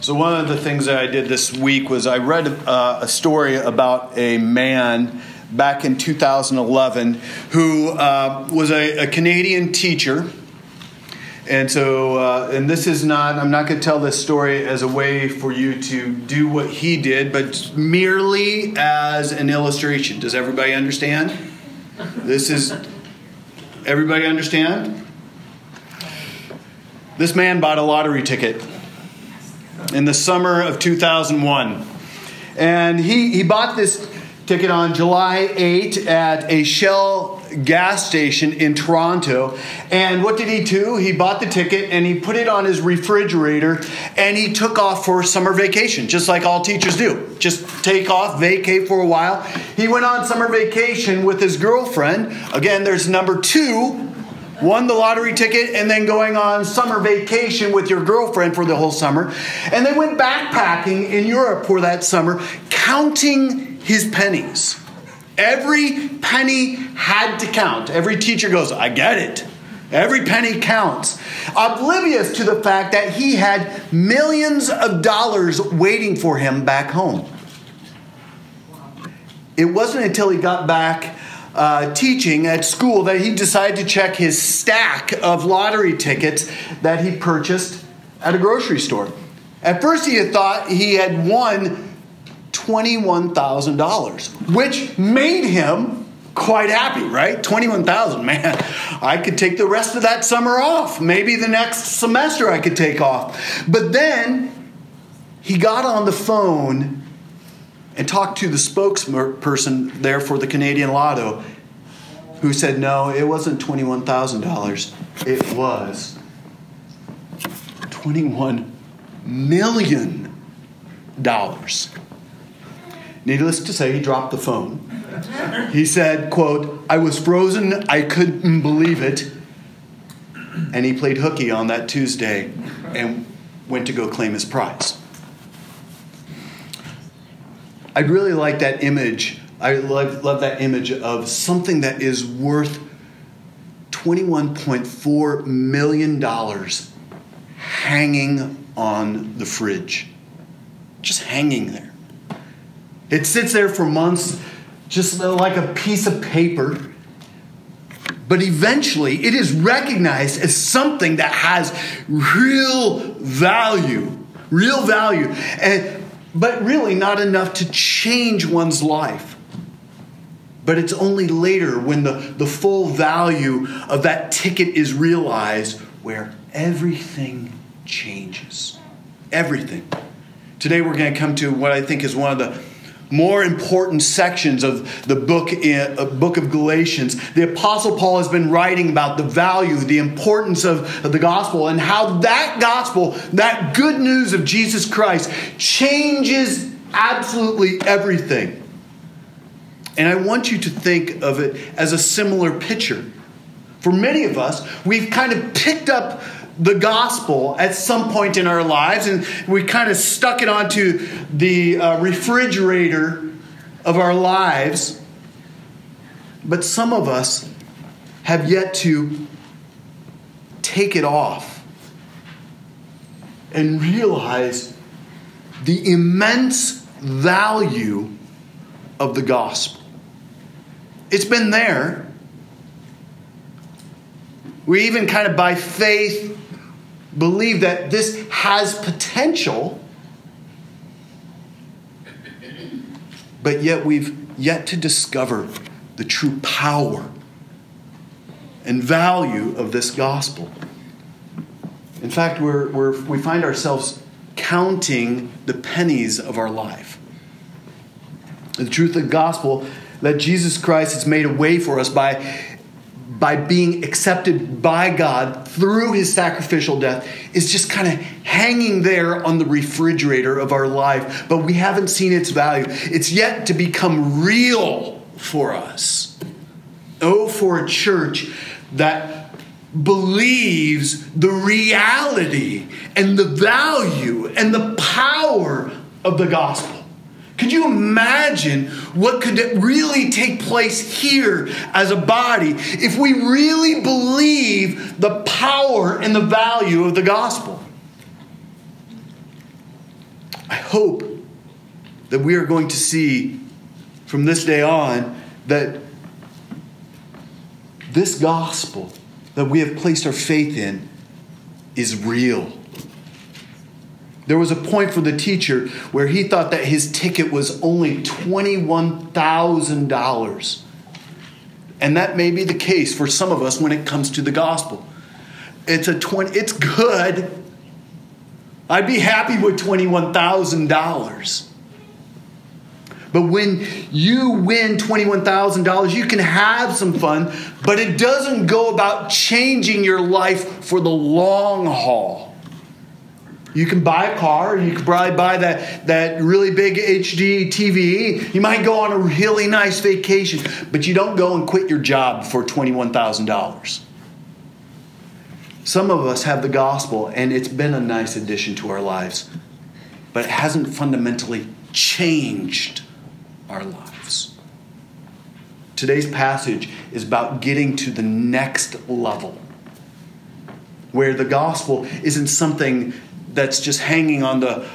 So, one of the things that I did this week was I read uh, a story about a man back in 2011 who uh, was a, a, Canadian teacher. And so, uh, and this is not, I'm not going to tell this story as a way for you to do what he did, but merely as an illustration. Does everybody understand? This is, everybody understand? This man bought a lottery ticket in the summer of 2001. And he, he bought this ticket on July 8 at a Shell gas station in Toronto. And what did he do? He bought the ticket and he put it on his refrigerator and he took off for summer vacation, just like all teachers do. Just take off, vacate for a while. He went on summer vacation with his girlfriend. Again, there's number two won the lottery ticket, and then going on summer vacation with your girlfriend for the whole summer. And they went backpacking in Europe for that summer, counting his pennies. Every penny had to count. Every teacher goes, I get it. Every penny counts. Oblivious to the fact that he had millions of dollars waiting for him back home. It wasn't until he got back uh, teaching at school that he decided to check his stack of lottery tickets that he purchased at a grocery store. At first, he had thought he had won $21,000, which made him quite happy, right? 21,000, man. I could take the rest of that summer off. Maybe the next semester I could take off. But then he got on the phone and talked to the spokesperson there for the Canadian Lotto, who said, no, it wasn't $21,000. It was $21 million. Needless to say, he dropped the phone. He said, quote, I was frozen, I couldn't believe it. And he played hooky on that Tuesday and went to go claim his prize. I really like that image. I love, love that image of something that is worth $21.4 million hanging on the fridge. Just hanging there. It sits there for months, just like a piece of paper. But eventually, it is recognized as something that has real value. Real value. And but really not enough to change one's life. But it's only later when the, the full value of that ticket is realized where everything changes. Everything. Today we're going to come to what I think is one of the more important sections of the book, in, uh, book of Galatians. The Apostle Paul has been writing about the value, the importance of, of the gospel, and how that gospel, that good news of Jesus Christ, changes absolutely everything. And I want you to think of it as a similar picture. For many of us, we've kind of picked up the gospel at some point in our lives, and we kind of stuck it onto the uh, refrigerator of our lives. But some of us have yet to take it off and realize the immense value of the gospel. It's been there. We even kind of by faith believe that this has potential, but yet we've yet to discover the true power and value of this gospel. In fact, we're, we're, we find ourselves counting the pennies of our life. The truth of the gospel that Jesus Christ has made a way for us by by being accepted by God through his sacrificial death is just kind of hanging there on the refrigerator of our life, but we haven't seen its value. It's yet to become real for us. Oh, for a church that believes the reality and the value and the power of the gospel. Could you imagine what could really take place here as a body if we really believe the power and the value of the gospel? I hope that we are going to see from this day on that this gospel that we have placed our faith in is real. There was a point for the teacher where he thought that his ticket was only $21,000. And that may be the case for some of us when it comes to the gospel. It's a 20 it's good. I'd be happy with $21,000. But when you win $21,000, you can have some fun, but it doesn't go about changing your life for the long haul. You can buy a car, you can probably buy that, that really big HD TV. You might go on a really nice vacation, but you don't go and quit your job for $21,000. Some of us have the gospel, and it's been a nice addition to our lives, but it hasn't fundamentally changed our lives. Today's passage is about getting to the next level where the gospel isn't something that's just hanging on the,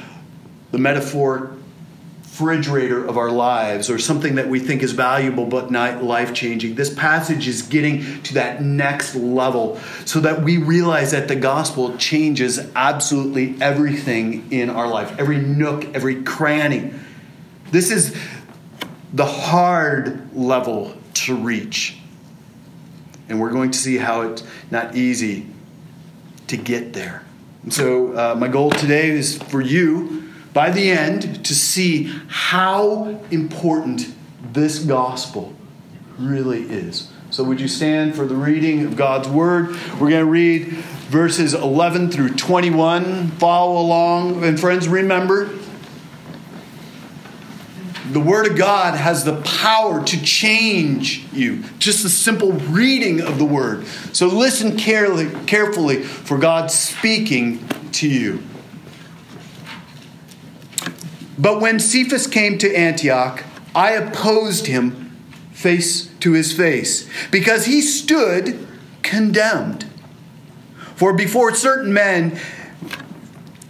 the metaphor refrigerator of our lives or something that we think is valuable but not life changing. This passage is getting to that next level so that we realize that the gospel changes absolutely everything in our life, every nook, every cranny. This is the hard level to reach. And we're going to see how it's not easy to get there. So, uh, my goal today is for you, by the end, to see how important this gospel really is. So, would you stand for the reading of God's word? We're going to read verses 11 through 21. Follow along. And, friends, remember, the Word of God has the power to change you. Just the simple reading of the Word. So listen carefully, for God speaking to you. But when Cephas came to Antioch, I opposed him face to his face, because he stood condemned. For before certain men,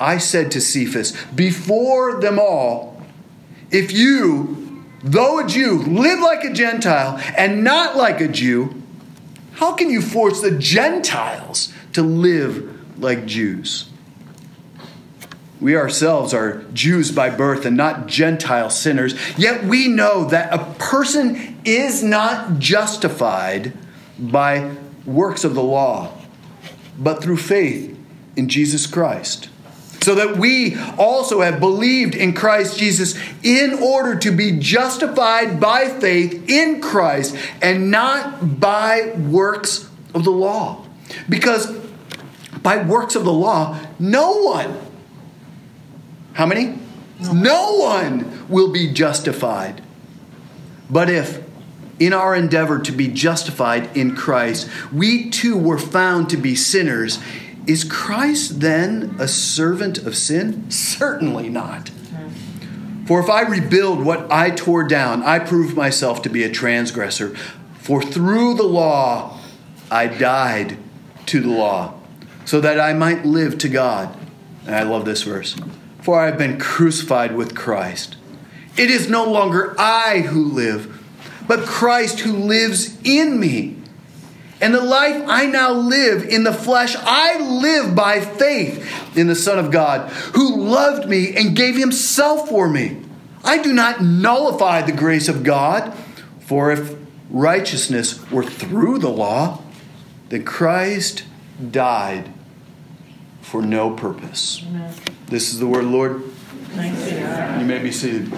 I said to Cephas before them all, If you, though a Jew, live like a Gentile and not like a Jew, how can you force the Gentiles to live like Jews? We ourselves are Jews by birth and not Gentile sinners, yet we know that a person is not justified by works of the law, but through faith in Jesus Christ. So that we also have believed in Christ Jesus in order to be justified by faith in Christ and not by works of the law. Because by works of the law, no one, how many? No, one will be justified. But if in our endeavor to be justified in Christ, we too were found to be sinners, is Christ then a servant of sin? Certainly not. For if I rebuild what I tore down, I prove myself to be a transgressor. For through the law I died to the law, so that I might live to God. And I love this verse. For I have been crucified with Christ. It is no longer I who live, but Christ who lives in me. And the life I now live in the flesh, I live by faith in the Son of God, who loved me and gave himself for me. I do not nullify the grace of God, for if righteousness were through the law, then Christ died for no purpose. Amen. This is the word, Lord. You may be seated.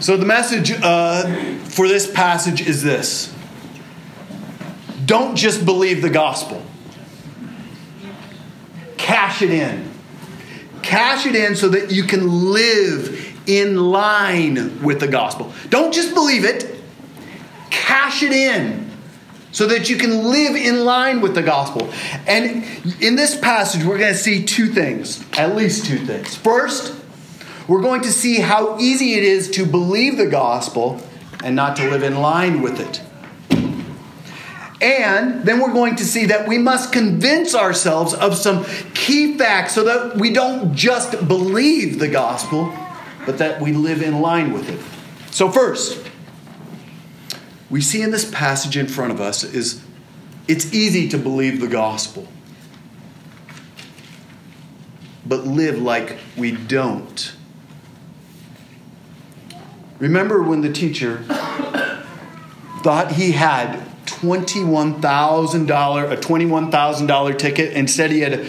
So, the message uh, for this passage is this don't just believe the gospel, cash it in. cash it in so that you can live in line with the gospel. Don't just believe it, cash it in so that you can live in line with the gospel. And in this passage, we're going to see two things, at least two things. First, we're going to see how easy it is to believe the gospel and not to live in line with it. And then we're going to see that we must convince ourselves of some key facts so that we don't just believe the gospel, but that we live in line with it. So, first, we see in this passage in front of us is it's easy to believe the gospel, but live like we don't. Remember when the teacher thought he had $21,000, a $21,000 ticket, Instead, he had a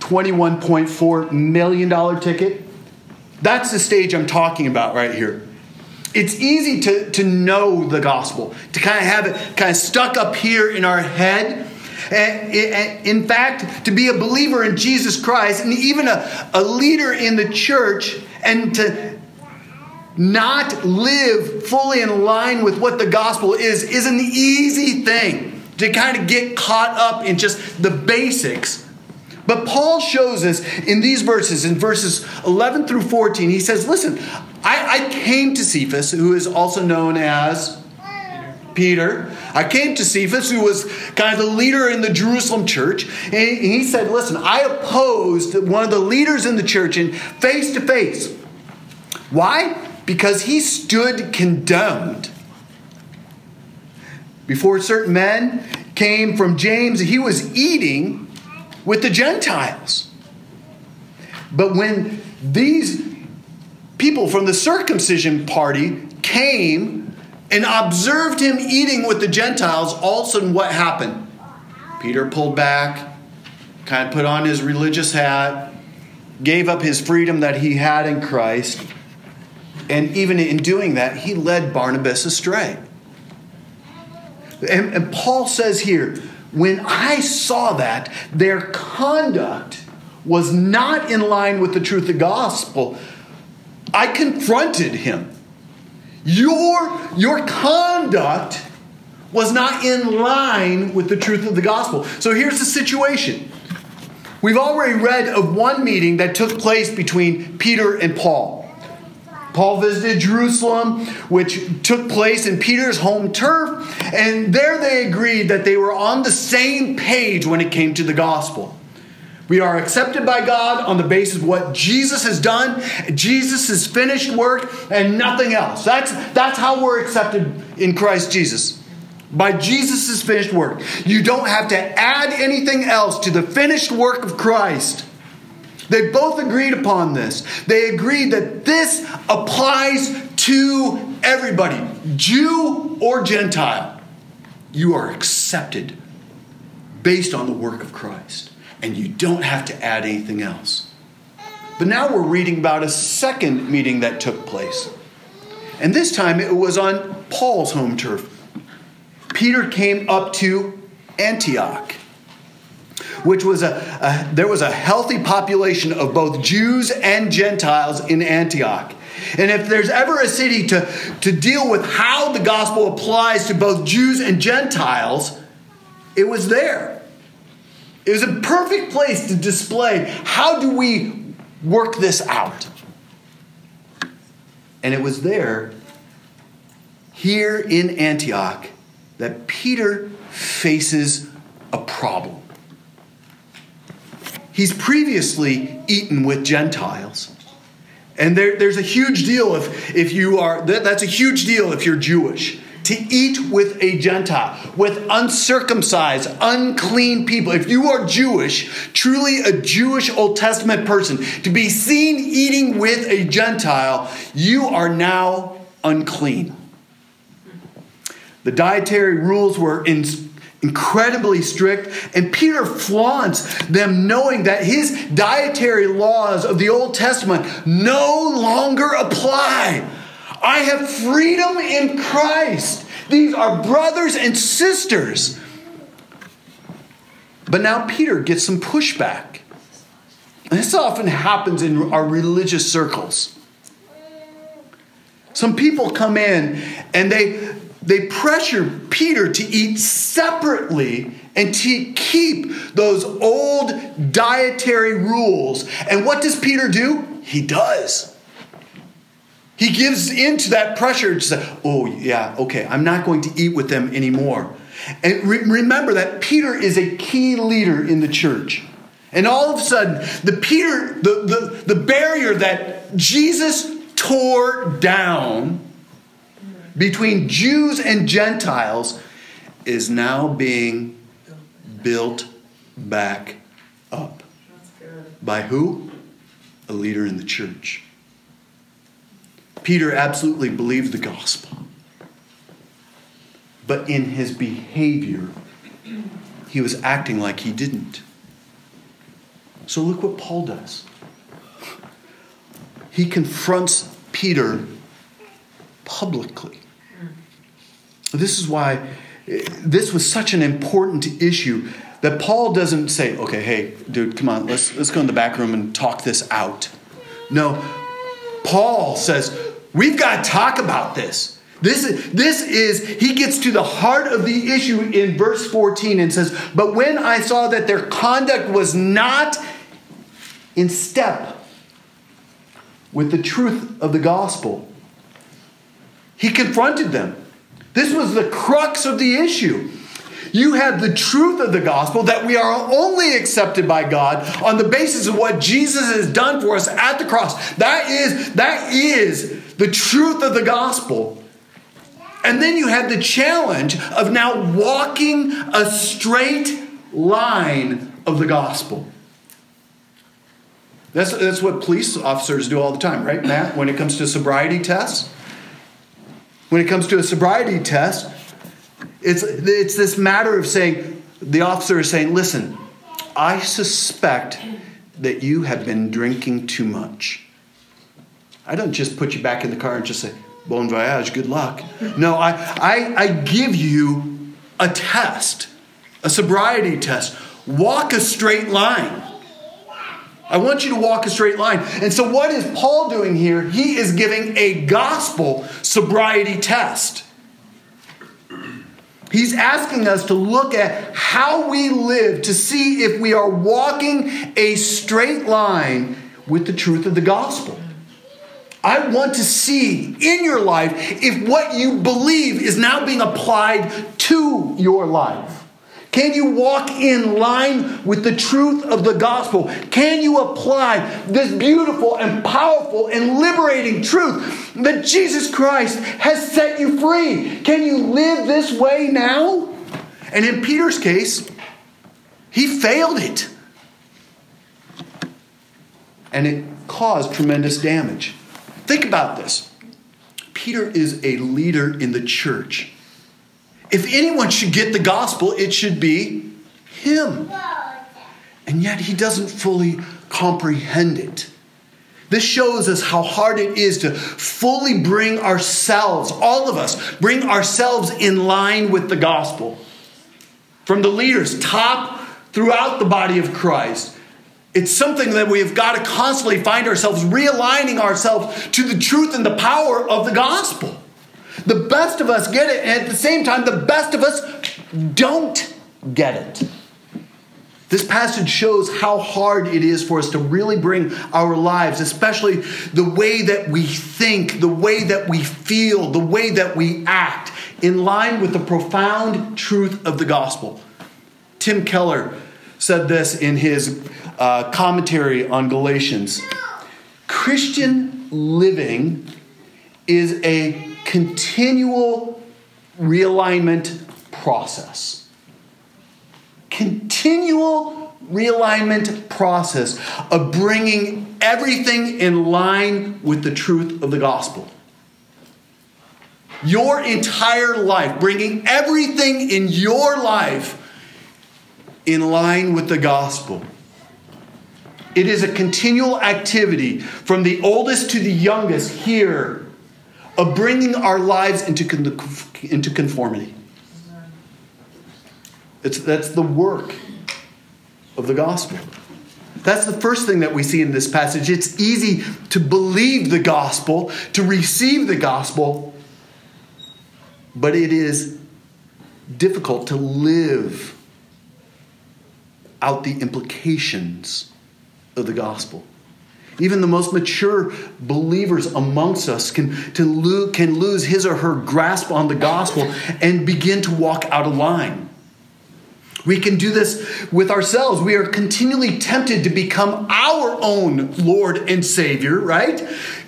$21.4 million ticket? That's the stage I'm talking about right here. It's easy to, to know the gospel, to kind of have it kind of stuck up here in our head. And in fact, to be a believer in Jesus Christ and even a, a leader in the church and to not live fully in line with what the gospel is is an easy thing to kind of get caught up in just the basics but Paul shows us in these verses, in verses 11 through 14, he says, Listen, I, I came to Cephas, who is also known as Peter. I came to Cephas, who was kind of the leader in the Jerusalem church, and he said, Listen, I opposed one of the leaders in the church in face to face. Why? Because he stood condemned. Before certain men came from James, he was eating with the Gentiles. But when these people from the circumcision party came and observed him eating with the Gentiles, all of a sudden what happened? Peter pulled back, kind of put on his religious hat, gave up his freedom that he had in Christ, and even in doing that, he led Barnabas astray. And, and Paul says here, when I saw that their conduct was not in line with the truth of the gospel, I confronted him. Your, your conduct was not in line with the truth of the gospel. So here's the situation. We've already read of one meeting that took place between Peter and Paul. Paul visited Jerusalem, which took place in Peter's home turf, and there they agreed that they were on the same page when it came to the gospel. We are accepted by God on the basis of what Jesus has done, Jesus' finished work, and nothing else. That's, that's how we're accepted in Christ Jesus. By Jesus' finished work. You don't have to add anything else to the finished work of Christ. They both agreed upon this. They agreed that this applies to everybody, Jew or Gentile. You are accepted based on the work of Christ, and you don't have to add anything else. But now we're reading about a second meeting that took place. And this time it was on Paul's home turf. Peter came up to Antioch which was a, a, there was a healthy population of both Jews and Gentiles in Antioch. And if there's ever a city to, to deal with how the gospel applies to both Jews and Gentiles, it was there. It was a perfect place to display how do we work this out. And it was there, here in Antioch, that Peter faces a problem. He's previously eaten with Gentiles. And there, there's a huge deal if, if you are, that, that's a huge deal if you're Jewish. To eat with a Gentile, with uncircumcised, unclean people. If you are Jewish, truly a Jewish Old Testament person, to be seen eating with a Gentile, you are now unclean. The dietary rules were in, incredibly strict, and Peter flaunts them knowing that his dietary laws of the Old Testament no longer apply. I have freedom in Christ. These are brothers and sisters. But now Peter gets some pushback. This often happens in our religious circles. Some people come in and they, they pressure Peter to eat separately and to keep those old dietary rules. And what does Peter do? He does. He gives in to that pressure to say, oh, yeah, okay, I'm not going to eat with them anymore. And re- remember that Peter is a key leader in the church. And all of a sudden, the Peter, the, the, the barrier that Jesus tore down between Jews and Gentiles is now being built back up. By who? A leader in the church. Peter absolutely believed the gospel. But in his behavior, he was acting like he didn't. So look what Paul does. He confronts Peter publicly. This is why this was such an important issue that Paul doesn't say, okay, hey, dude, come on, let's, let's go in the back room and talk this out. No, Paul says, we've got to talk about this. This is, this is, he gets to the heart of the issue in verse 14 and says, But when I saw that their conduct was not in step with the truth of the gospel. He confronted them. This was the crux of the issue. You had the truth of the gospel that we are only accepted by God on the basis of what Jesus has done for us at the cross. That is that is the truth of the gospel. And then you had the challenge of now walking a straight line of the gospel. That's, that's what police officers do all the time, right, Matt? When it comes to sobriety tests? When it comes to a sobriety test, it's, it's this matter of saying, the officer is saying, listen, I suspect that you have been drinking too much. I don't just put you back in the car and just say, bon voyage, good luck. No, I, I, I give you a test, a sobriety test. Walk a straight line. I want you to walk a straight line. And so, what is Paul doing here? He is giving a gospel sobriety test. He's asking us to look at how we live to see if we are walking a straight line with the truth of the gospel. I want to see in your life if what you believe is now being applied to your life. Can you walk in line with the truth of the gospel? Can you apply this beautiful and powerful and liberating truth that Jesus Christ has set you free? Can you live this way now? And in Peter's case, he failed it. And it caused tremendous damage. Think about this Peter is a leader in the church. If anyone should get the gospel, it should be him. And yet he doesn't fully comprehend it. This shows us how hard it is to fully bring ourselves, all of us, bring ourselves in line with the gospel. From the leaders, top throughout the body of Christ. It's something that we have got to constantly find ourselves realigning ourselves to the truth and the power of the gospel. The best of us get it, and at the same time, the best of us don't get it. This passage shows how hard it is for us to really bring our lives, especially the way that we think, the way that we feel, the way that we act, in line with the profound truth of the gospel. Tim Keller said this in his uh, commentary on Galatians Christian living is a continual realignment process. Continual realignment process of bringing everything in line with the truth of the gospel. Your entire life, bringing everything in your life in line with the gospel. It is a continual activity from the oldest to the youngest here of bringing our lives into, into conformity. It's, that's the work of the gospel. That's the first thing that we see in this passage. It's easy to believe the gospel, to receive the gospel, but it is difficult to live out the implications of the gospel. Even the most mature believers amongst us can, lo- can lose his or her grasp on the gospel and begin to walk out of line. We can do this with ourselves. We are continually tempted to become our own Lord and Savior, right?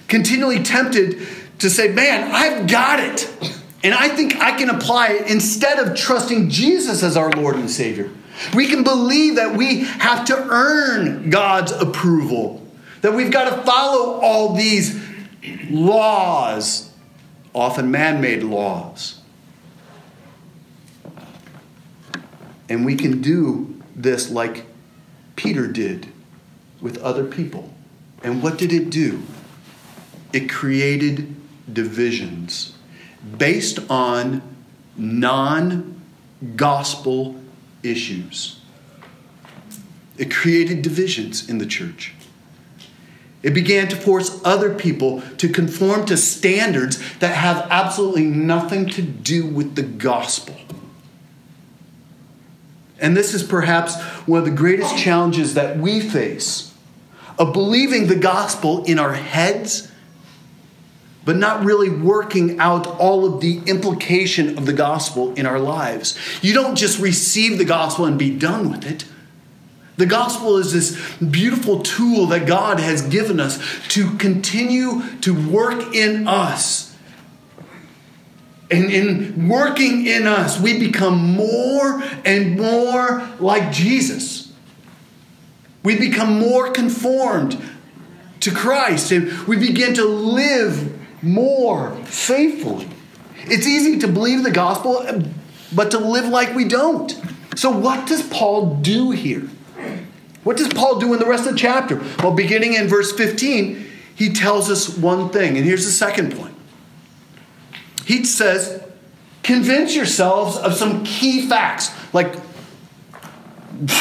Continually tempted to say, Man, I've got it. And I think I can apply it instead of trusting Jesus as our Lord and Savior. We can believe that we have to earn God's approval, that we've got to follow all these laws, often man made laws. And we can do this like Peter did with other people. And what did it do? It created divisions based on non gospel issues. It created divisions in the church. It began to force other people to conform to standards that have absolutely nothing to do with the gospel. And this is perhaps one of the greatest challenges that we face of believing the gospel in our heads but not really working out all of the implication of the gospel in our lives. You don't just receive the gospel and be done with it. The gospel is this beautiful tool that God has given us to continue to work in us. And in working in us, we become more and more like Jesus. We become more conformed to Christ, and we begin to live more faithfully. It's easy to believe the gospel, but to live like we don't. So, what does Paul do here? What does Paul do in the rest of the chapter? Well, beginning in verse 15, he tells us one thing, and here's the second point. He says, Convince yourselves of some key facts, like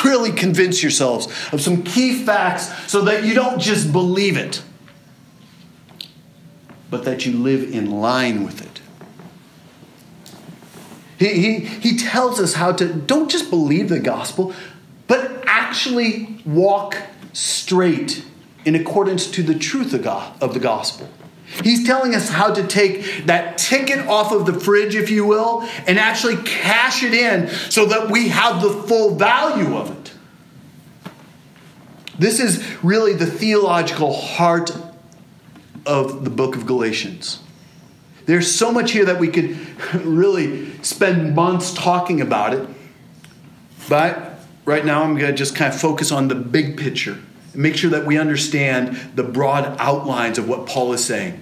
really convince yourselves of some key facts so that you don't just believe it but that you live in line with it. He, he, he tells us how to don't just believe the gospel, but actually walk straight in accordance to the truth of the gospel. He's telling us how to take that ticket off of the fridge, if you will, and actually cash it in so that we have the full value of it. This is really the theological heart of the book of Galatians. There's so much here that we could really spend months talking about it. But right now, I'm going to just kind of focus on the big picture and make sure that we understand the broad outlines of what Paul is saying.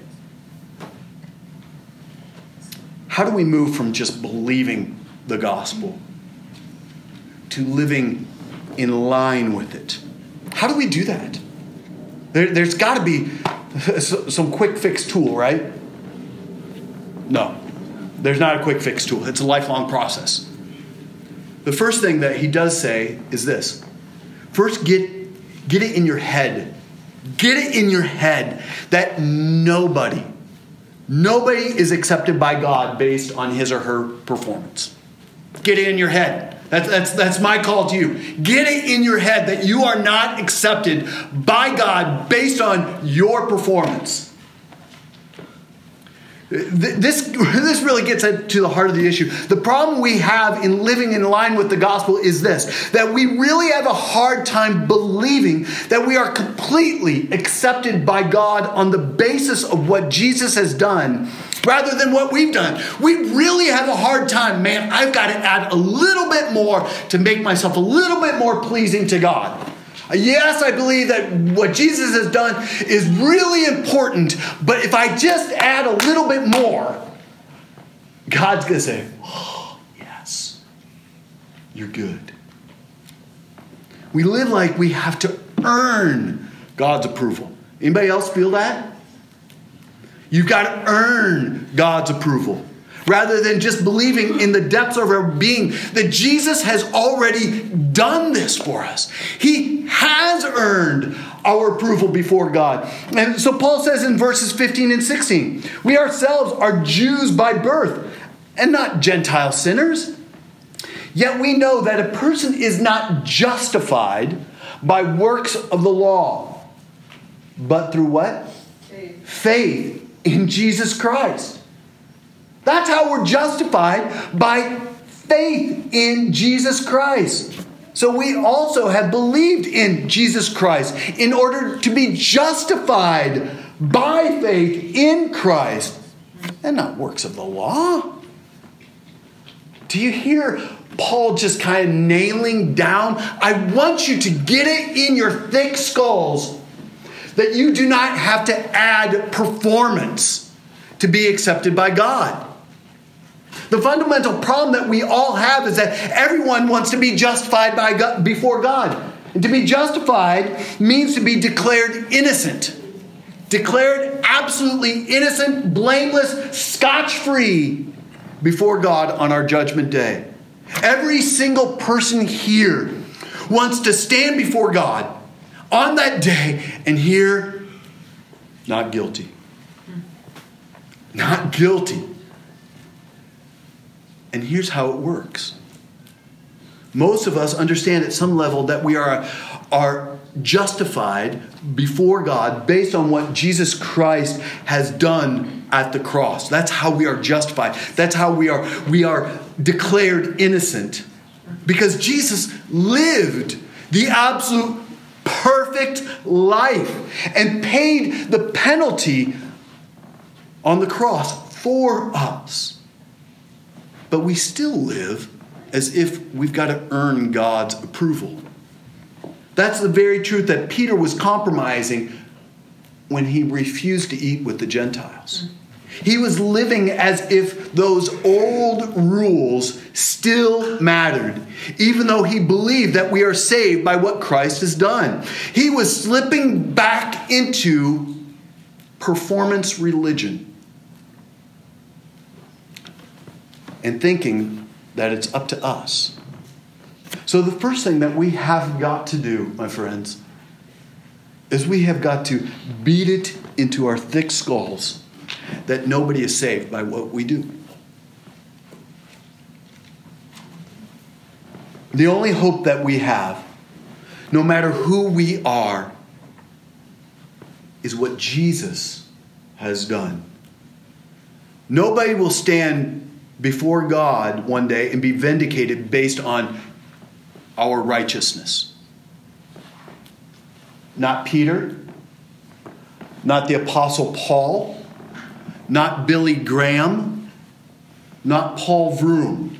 How do we move from just believing the gospel to living in line with it? How do we do that? There, has got to be some quick fix tool, right? No, there's not a quick fix tool. It's a lifelong process. The first thing that he does say is this first, get, get it in your head. Get it in your head that nobody, nobody is accepted by God based on his or her performance. Get it in your head. That's, that's, that's my call to you. Get it in your head that you are not accepted by God based on your performance. This, this really gets to the heart of the issue. The problem we have in living in line with the gospel is this that we really have a hard time believing that we are completely accepted by God on the basis of what Jesus has done rather than what we've done. We really have a hard time, man. I've got to add a little bit more to make myself a little bit more pleasing to God. Yes, I believe that what Jesus has done is really important, but if I just add a little bit more, God's going to say, Oh, yes, you're good. We live like we have to earn God's approval. Anybody else feel that? You've got to earn God's approval. Rather than just believing in the depths of our being that Jesus has already done this for us. He has earned our approval before God. And so Paul says in verses 15 and 16, we ourselves are Jews by birth and not Gentile sinners. Yet we know that a person is not justified by works of the law, but through what? Faith, Faith in Jesus Christ. That's how we're justified by faith in Jesus Christ. So we also have believed in Jesus Christ in order to be justified by faith in Christ and not works of the law. Do you hear Paul just kind of nailing down? I want you to get it in your thick skulls that you do not have to add performance to be accepted by God. The fundamental problem that we all have is that everyone wants to be justified by God, before God. And to be justified means to be declared innocent. Declared absolutely innocent, blameless, scotch free before God on our judgment day. Every single person here wants to stand before God on that day and hear, not guilty. Not guilty. And here's how it works. Most of us understand at some level that we are, are justified before God based on what Jesus Christ has done at the cross. That's how we are justified. That's how we are we are declared innocent because Jesus lived the absolute perfect life and paid the penalty on the cross for us. But we still live as if we've got to earn God's approval. That's the very truth that Peter was compromising when he refused to eat with the Gentiles. He was living as if those old rules still mattered, even though he believed that we are saved by what Christ has done. He was slipping back into performance religion and thinking that it's up to us so, the first thing that we have got to do, my friends, is we have got to beat it into our thick skulls that nobody is saved by what we do. The only hope that we have, no matter who we are, is what Jesus has done. Nobody will stand before God one day and be vindicated based on our righteousness. Not Peter, not the Apostle Paul, not Billy Graham, not Paul Vroom.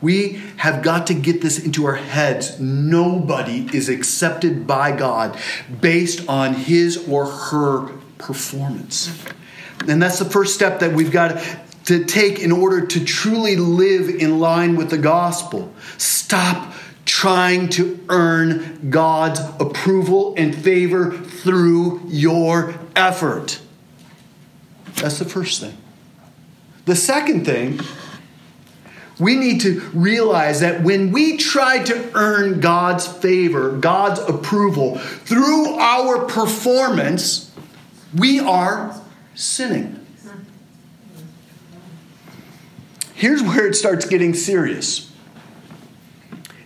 We have got to get this into our heads. Nobody is accepted by God based on his or her performance. And that's the first step that we've got to take in order to truly live in line with the gospel. Stop trying to earn God's approval and favor through your effort. That's the first thing. The second thing, we need to realize that when we try to earn God's favor, God's approval through our performance, we are sinning. Here's where it starts getting serious.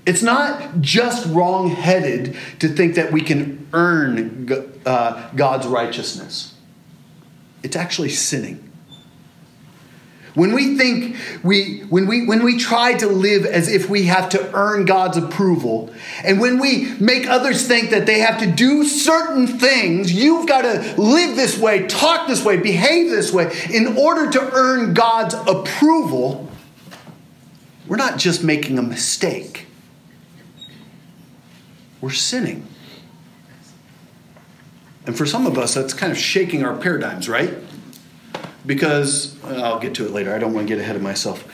It's not just wrong headed to think that we can earn uh, God's righteousness, it's actually sinning. When we think we when we when we try to live as if we have to earn God's approval, and when we make others think that they have to do certain things, you've got to live this way, talk this way, behave this way in order to earn God's approval, we're not just making a mistake we're sinning. And for some of us, that's kind of shaking our paradigms, right? Because uh, I'll get to it later. I don't want to get ahead of myself.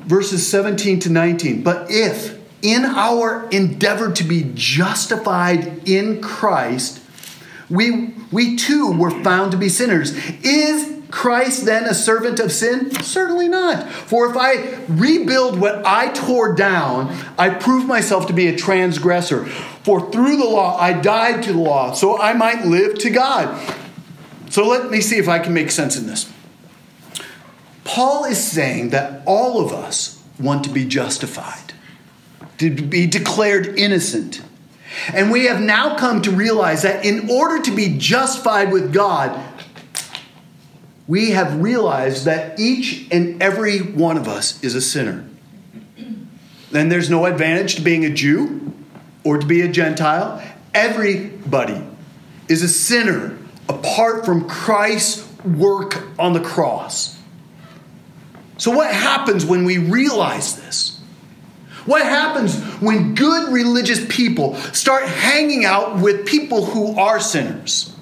Verses 17 to 19. But if in our endeavor to be justified in Christ, we, we too were found to be sinners, is Christ then a servant of sin? Certainly not. For if I rebuild what I tore down, I prove myself to be a transgressor. For through the law I died to the law, so I might live to God. So let me see if I can make sense in this. Paul is saying that all of us want to be justified, to be declared innocent. And we have now come to realize that in order to be justified with God, we have realized that each and every one of us is a sinner. And there's no advantage to being a Jew or to be a Gentile. Everybody is a sinner apart from Christ's work on the cross. So, what happens when we realize this? What happens when good religious people start hanging out with people who are sinners?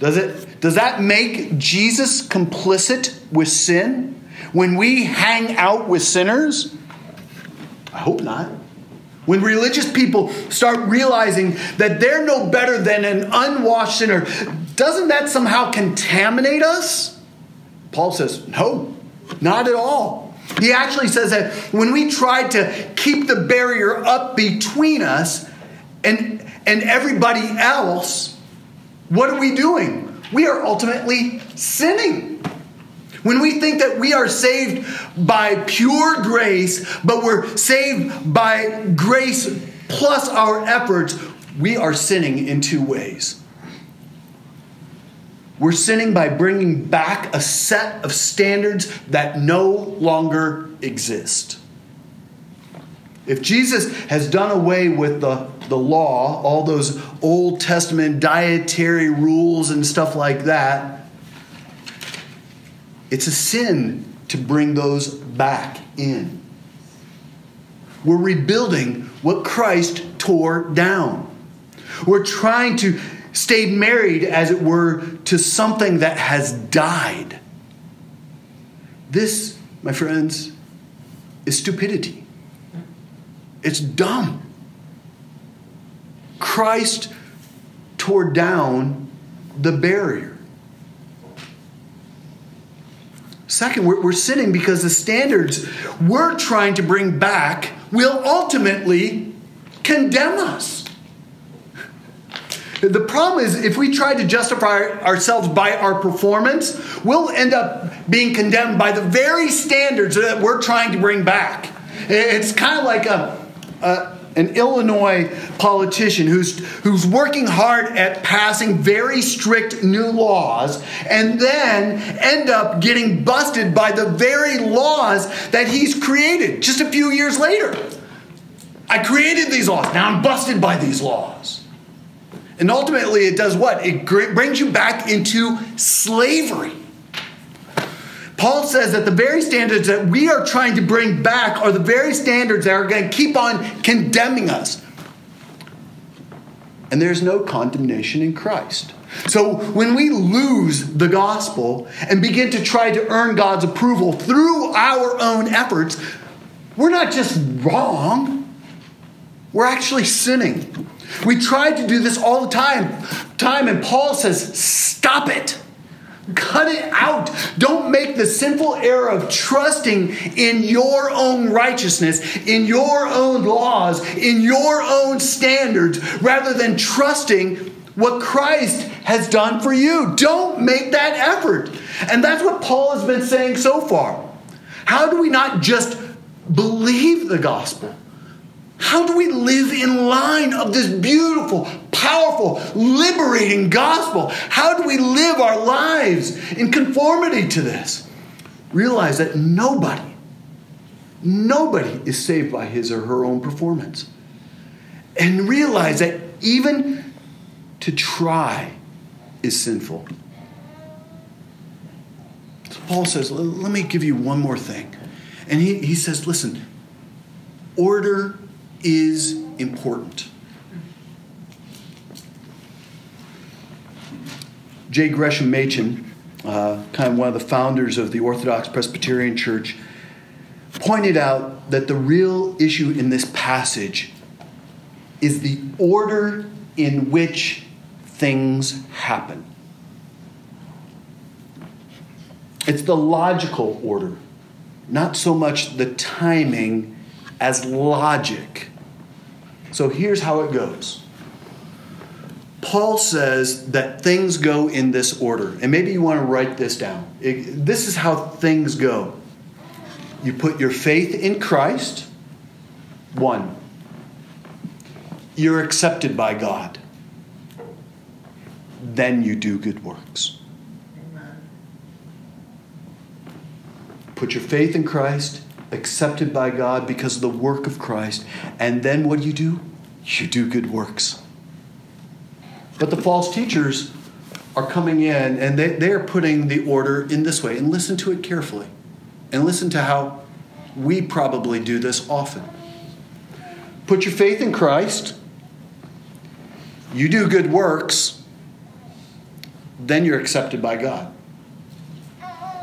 Does, it, does that make Jesus complicit with sin when we hang out with sinners? I hope not. When religious people start realizing that they're no better than an unwashed sinner, doesn't that somehow contaminate us? Paul says, no, not at all. He actually says that when we try to keep the barrier up between us and, and everybody else, what are we doing? We are ultimately sinning. When we think that we are saved by pure grace, but we're saved by grace plus our efforts, we are sinning in two ways. We're sinning by bringing back a set of standards that no longer exist. If Jesus has done away with the, the law, all those Old Testament dietary rules and stuff like that, it's a sin to bring those back in. We're rebuilding what Christ tore down. We're trying to stay married, as it were, to something that has died. This, my friends, is stupidity. It's dumb. Christ tore down the barrier. Second, we're, we're sinning because the standards we're trying to bring back will ultimately condemn us. The problem is, if we try to justify ourselves by our performance, we'll end up being condemned by the very standards that we're trying to bring back. It's kind of like a, a an Illinois politician who's, who's working hard at passing very strict new laws and then end up getting busted by the very laws that he's created just a few years later. I created these laws, now I'm busted by these laws. And ultimately, it does what? It brings you back into slavery. Paul says that the very standards that we are trying to bring back are the very standards that are going to keep on condemning us. And there's no condemnation in Christ. So when we lose the gospel and begin to try to earn God's approval through our own efforts, we're not just wrong, we're actually sinning. We try to do this all the time, time and Paul says, "Stop it." Cut it out. Don't make the sinful error of trusting in your own righteousness, in your own laws, in your own standards, rather than trusting what Christ has done for you. Don't make that effort. And that's what Paul has been saying so far. How do we not just believe the gospel? How do we live in line of this beautiful, powerful, liberating gospel? How do we live our lives in conformity to this? Realize that nobody, nobody is saved by his or her own performance. And realize that even to try is sinful. So Paul says, let me give you one more thing. And he, he says, listen, order is important. J. Gresham Machen, uh, kind of one of the founders of the Orthodox Presbyterian Church, pointed out that the real issue in this passage is the order in which things happen. It's the logical order, not so much the timing as logic. So here's how it goes. Paul says that things go in this order. And maybe you want to write this down. It, this is how things go. You put your faith in Christ, one. You're accepted by God. Then you do good works. Put your faith in Christ, accepted by God because of the work of Christ. And then what do you do? You do good works. But the false teachers are coming in and they, they are putting the order in this way. And listen to it carefully. And listen to how we probably do this often. Put your faith in Christ, you do good works, then you're accepted by God.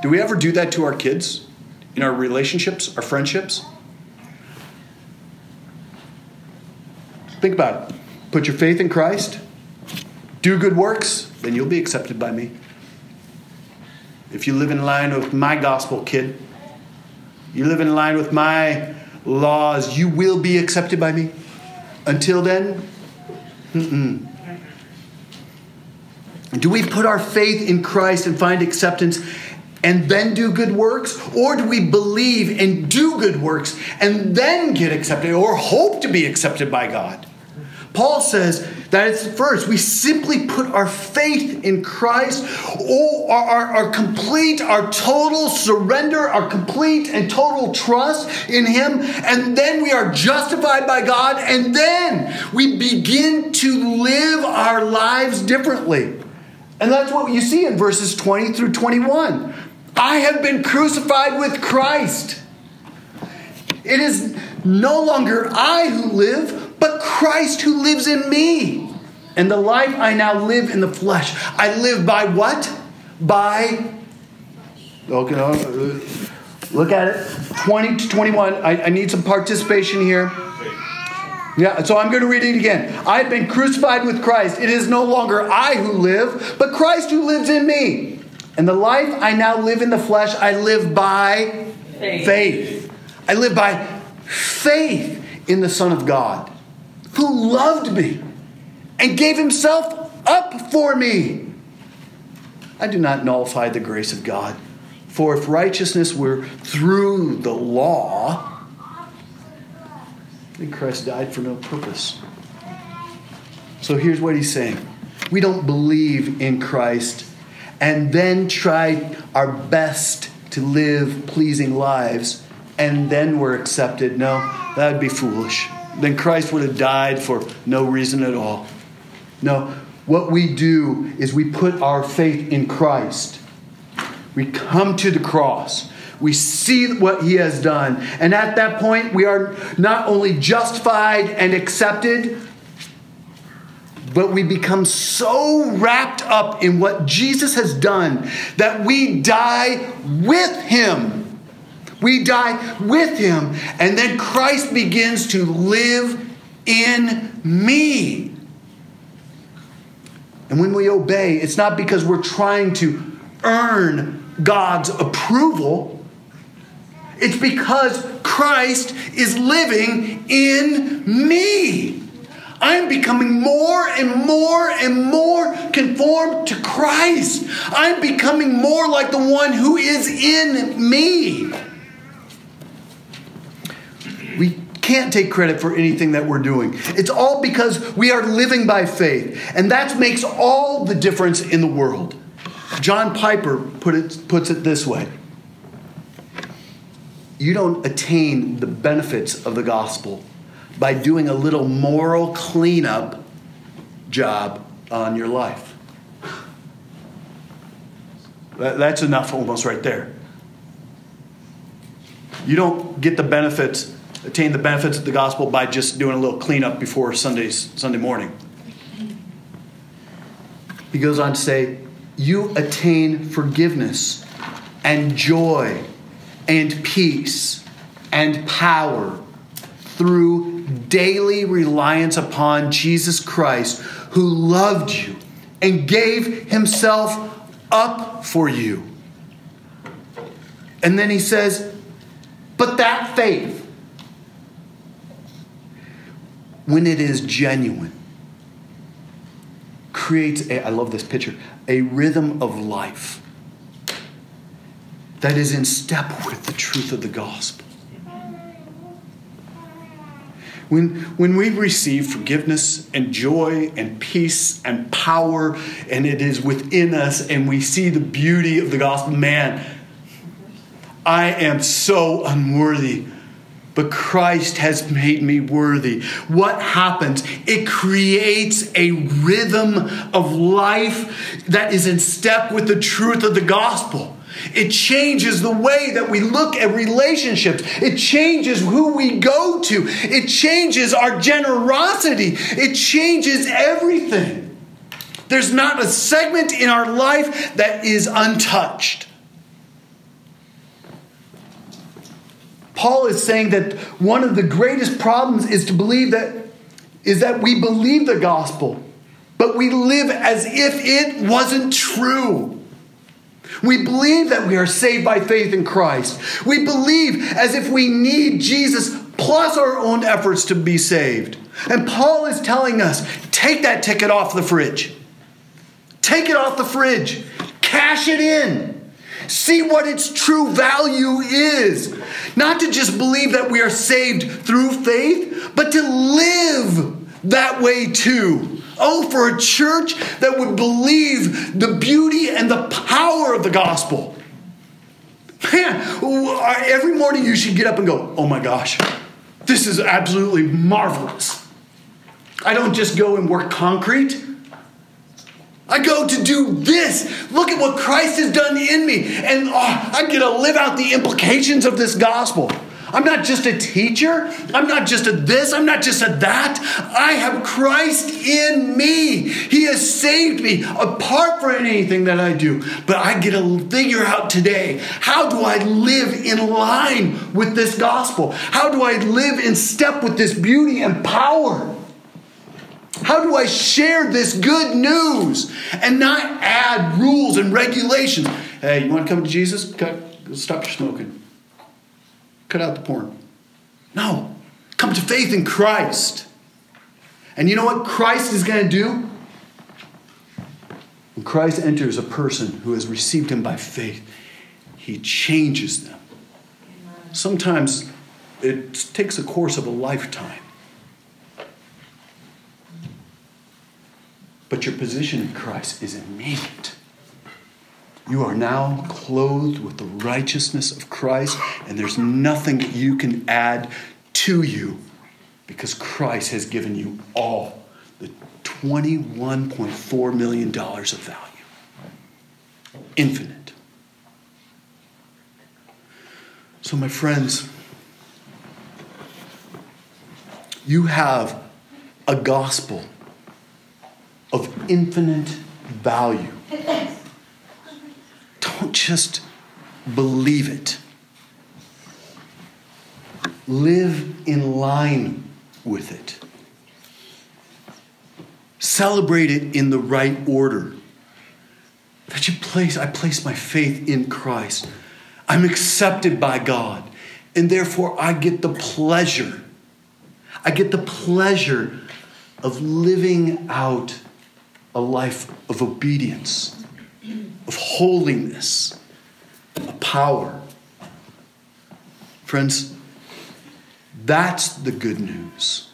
Do we ever do that to our kids in our relationships, our friendships? Think about it. Put your faith in Christ, do good works, then you'll be accepted by me. If you live in line with my gospel, kid, you live in line with my laws, you will be accepted by me. Until then, mm-mm. Do we put our faith in Christ and find acceptance and then do good works? Or do we believe and do good works and then get accepted or hope to be accepted by God? Paul says that it's first, we simply put our faith in Christ, or our, our, our, complete, our total surrender, our complete and total trust in Him, and then we are justified by God, and then we begin to live our lives differently. And that's what you see in verses 20 through 21. I have been crucified with Christ. It is no longer I who live, but Christ who lives in me. And the life I now live in the flesh, I live by what? By, okay, look at it, 20 to 21. I, I need some participation here. Yeah, so I'm going to read it again. I've been crucified with Christ. It is no longer I who live, but Christ who lives in me. And the life I now live in the flesh, I live by faith. faith. I live by faith in the Son of God, who loved me and gave himself up for me. I do not nullify the grace of God. For if righteousness were through the law, then Christ died for no purpose. So here's what he's saying we don't believe in Christ and then try our best to live pleasing lives and then we're accepted. No, that would be foolish. Then Christ would have died for no reason at all. No, what we do is we put our faith in Christ. We come to the cross. We see what he has done. And at that point, we are not only justified and accepted, but we become so wrapped up in what Jesus has done that we die with him. We die with him. And then Christ begins to live in me. And when we obey, it's not because we're trying to earn God's approval. It's because Christ is living in me. I'm becoming more and more and more conformed to Christ. I'm becoming more like the one who is in me. We can't take credit for anything that we're doing. It's all because we are living by faith. And that makes all the difference in the world. John Piper put it, puts it this way you don't attain the benefits of the gospel by doing a little moral cleanup job on your life. That's enough almost right there. You don't get the benefits, attain the benefits of the gospel by just doing a little cleanup before Sunday's Sunday morning. He goes on to say, you attain forgiveness and joy and peace and power through daily reliance upon Jesus Christ, who loved you and gave himself up for you. And then he says, but that faith, when it is genuine, creates a, I love this picture, a rhythm of life that is in step with the truth of the gospel. When, when we receive forgiveness and joy and peace and power, and it is within us, and we see the beauty of the gospel, man, I am so unworthy, but Christ has made me worthy. What happens? It creates a rhythm of life that is in step with the truth of the gospel. It changes the way that we look at relationships. It changes who we go to. It changes our generosity. It changes everything. There's not a segment in our life that is untouched. Paul is saying that one of the greatest problems is to believe that is that we believe the gospel, but we live as if it wasn't true. We believe that we are saved by faith in Christ. We believe as if we need Jesus plus our own efforts to be saved. And Paul is telling us take that ticket off the fridge. Take it off the fridge. Cash it in. See what its true value is. Not to just believe that we are saved through faith, but to live that way too. Oh, for a church that would believe the beauty and the power of the gospel. Man, every morning you should get up and go, oh my gosh, this is absolutely marvelous. I don't just go and work concrete. I go to do this. Look at what Christ has done in me. And oh, I get to live out the implications of this gospel. I'm not just a teacher. I'm not just a this. I'm not just a that. I have Christ in me. He has saved me apart from anything that I do. But I get to figure out today how do I live in line with this gospel? How do I live in step with this beauty and power? How do I share this good news and not add rules and regulations? Hey, you want to come to Jesus? Cut, stop your smoking. Cut out the porn. No. Come to faith in Christ. And you know what Christ is going to do? When Christ enters a person who has received him by faith, he changes them. Sometimes it takes a course of a lifetime. But your position in Christ is immediate. You are now clothed with the righteousness of Christ, and there's nothing that you can add to you because Christ has given you all the $21.4 million of value. Infinite. So, my friends, you have a gospel infinite value. Don't just believe it. Live in line with it. Celebrate it in the right order. That you place, I place my faith in Christ. I'm accepted by God. And therefore, I get the pleasure. I get the pleasure of living out a life of obedience of holiness, of power. Friends, that's the good news.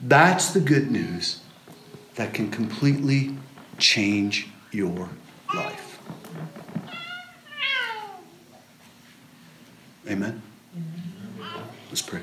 That's the good news that can completely change your life. Amen? Let's pray.